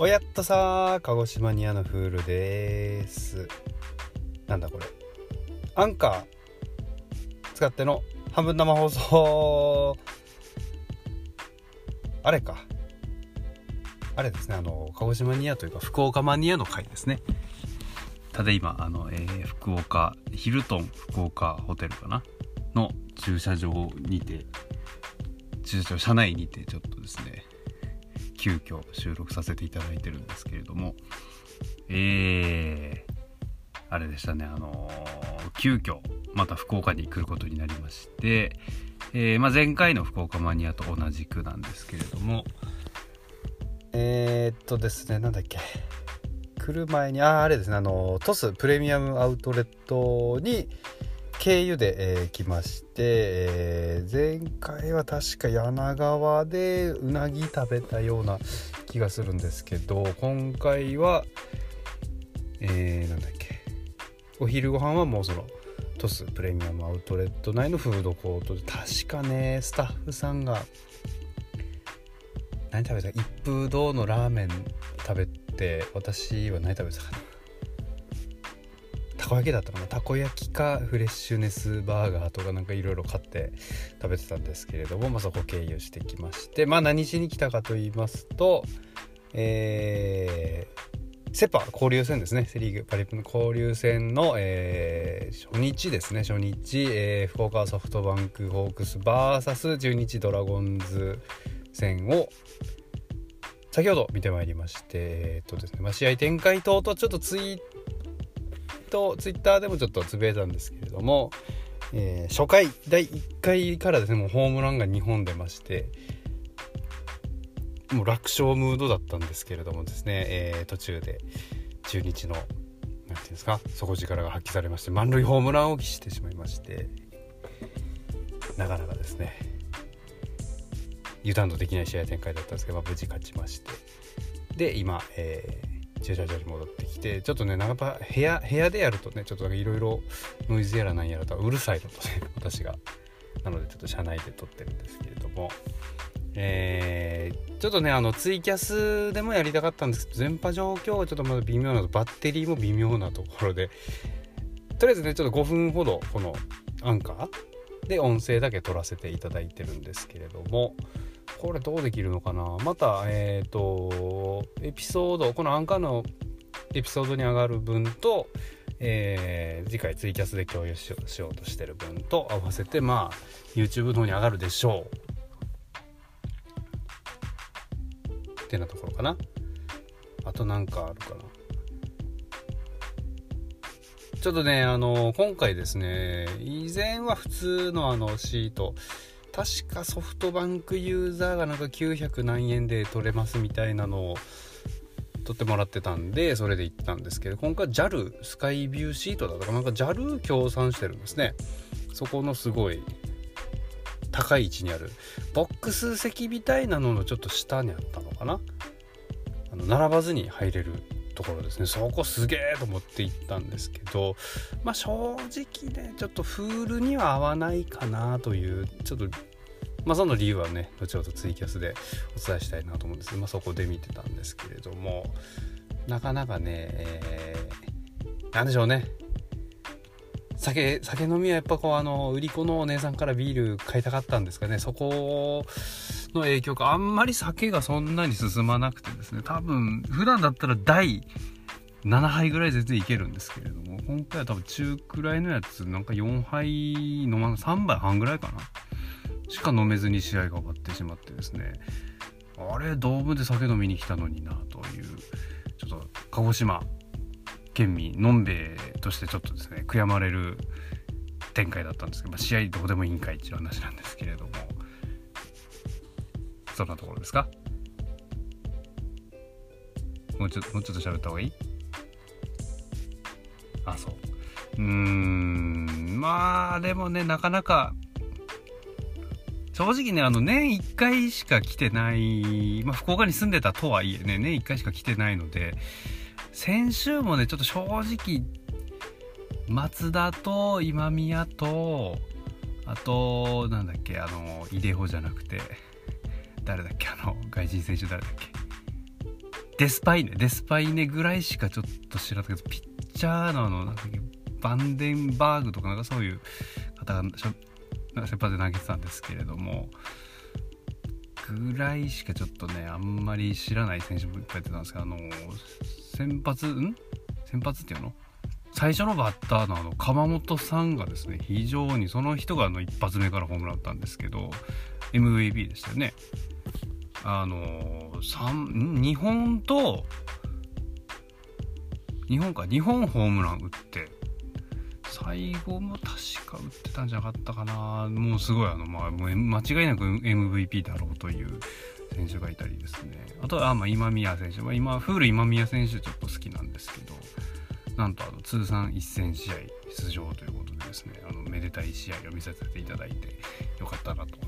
おやっとさ鹿児島にあのフールです。なんだこれ。アンカー。使っての半分生放送。あれか。あれですねあの鹿児島ニアというか福岡マニアの回ですね。ただ今あの、えー、福岡ヒルトン福岡ホテルかな？の駐車場にて駐車場車内にてちょっとですね急遽収録させていただいてるんですけれどもえー、あれでしたねあのー、急遽また福岡に来ることになりまして、えー、まあ、前回の福岡マニアと同じくなんですけれどもえー、っとですねなんだっけ。来る前にああれですねあのトスプレミアムアウトレットに経由で、えー、来まして、えー、前回は確か柳川でうなぎ食べたような気がするんですけど今回はえー、なんだっけお昼ご飯はもうそのトスプレミアムアウトレット内のフードコートで確かねスタッフさんが何食べた？一風堂のラーメン食べて私は何食べたかな？たこ焼きだったかな。たこ焼きかフレッシュネスバーガーとかなんかいろいろ買って食べてたんですけれども、まあ、そこ経由してきましてまあ何しに来たかと言いますとえー、セパ交流戦ですね。セ・リーグパリプの交流戦の、えー、初日ですね。初日、えー、福岡ソフトバンクホークス VS 中日ドラゴンズ戦を先ほど見てまいりまして、えっとですねまあ、試合展開等とちょっとツイートツイッターでもちょっとつぶやいたんですけれども、えー、初回第1回からですねもうホームランが2本出ましてもう楽勝ムードだったんですけれどもですね、えー、途中で中日の何て言うんですか底力が発揮されまして満塁ホームランを喫してしまいましてなかなかですね油断のできない試合展開だったんですけど、まあ、無事勝ちましてで今、えー駐車場に戻ってきてちょっとねやっぱ部屋部屋でやるとねちょっといろいろノイズやらなんやらとうるさいのとね 私が。なのでちょっと車内で撮ってるんですけれども。えー、ちょっとねあのツイキャスでもやりたかったんですけど電波状況はちょっとまだ微妙なバッテリーも微妙なところでとりあえずねちょっと5分ほどこのアンカーで音声だけ撮らせていただいてるんですけれどもこれどうできるのかな？またえっ、ー、とエピソードこのアンカーのエピソードに上がる分と、えー、次回ツイキャスで共有しようとしてる分と合わせてまあ YouTube の方に上がるでしょう。ってなところかな。あとなんかあるかな。ちょっとねあの今回ですね以前は普通のあのシート。確かソフトバンクユーザーがなんか900何円で取れますみたいなのを取ってもらってたんでそれで行ったんですけど今回 JAL スカイビューシートだとかなんか JAL 協賛してるんですね。そこのすごい高い位置にある。ボックス席みたいなののちょっと下にあったのかな？あの並ばずに入れる。ところですね。そこすげえと思って行ったんですけどまあ正直ねちょっとフールには合わないかなというちょっとまあ、その理由はね後ほどツイキャスでお伝えしたいなと思うんですけど、まあ、そこで見てたんですけれどもなかなかね、えー、何でしょうね。酒酒飲みはやっぱこうあの売り子のお姉さんからビール買いたかったんですかね。そこをの影響かあんまり酒がそんなに進まなくてですね多分普段だったら第7杯ぐらい全然いけるんですけれども今回は多分中くらいのやつなんか4杯飲まな3杯半ぐらいかなしか飲めずに試合が終わってしまってですねあれドームで酒飲みに来たのになというちょっと鹿児島県民のんべえとしてちょっとですね悔やまれる展開だったんですけど、まあ、試合どうでもいいんかいっていう話なんですけれども。そんなところですか？もうちょもうちょっと喋った方がいい？あそう。うーん。まあでもねなかなか正直ね、あの、年1回しか来てない、まあ、福岡に住んでたとはいえね、年1回しか来てないので、先週もね、ちょっと正直、松田と今宮と、あと、なんだっけ、あの、イデホじゃなくて、誰だっけ、あの、外人選手誰だっけ？デスパイネ。デスパイネぐらいしかちょっと知らないけどピッチャーのあのバンデンバーグとかなんかそういう方が先発で投げてたんですけれどもぐらいしかちょっとねあんまり知らない選手もいっぱい出たんですけどあの先発ん？先発っていうの？最初のバッターのあの鎌本さんがですね非常にその人があの一発目からホームラン打ったんですけど MVP でしたよね。あの3 2本と2本か2本ホームラン打って最後も確か打ってたんじゃなかったかな。もうすごいあの、まあ、間違いなく MVP だろうという選手がいたりですね。あとは、まあ、今宮選手、まあ、今フール今宮選手ちょっと好きなんですけどなんとあの通算1000試合出場ということでですねあのめでたい試合を見させていただいてよかったなと。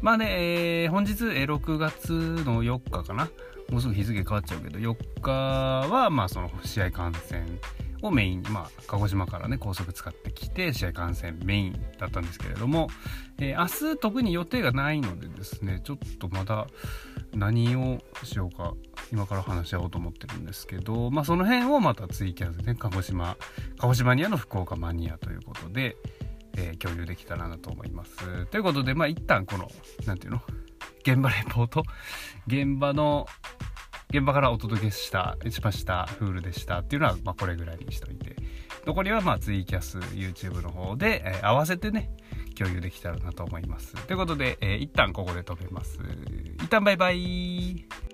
まあね、えー、本日、え、6月の4日かな。もうすぐ日付変わっちゃうけど4日はまあその試合観戦をメイン、まあ、鹿児島からね高速使ってきて試合観戦メインだったんですけれども、えー、明日特に予定がないのでですねちょっとまだ何をしようか今から話し合おうと思ってるんですけど、まあ、その辺をまたツイキャスで、ね、鹿児島鹿児島ニアの福岡マニアということで、えー、共有できたらなと思います。ということでまあ一旦この何て言うの？現場レポート？現場の現場からお届けしたしましたフールでしたっていうのは、まあ、これぐらいにしといて。残りはまあツイキャス YouTube の方で、えー、合わせてね共有できたらなと思います。ということで、えー、一旦ここで止めます。一旦バイバイ。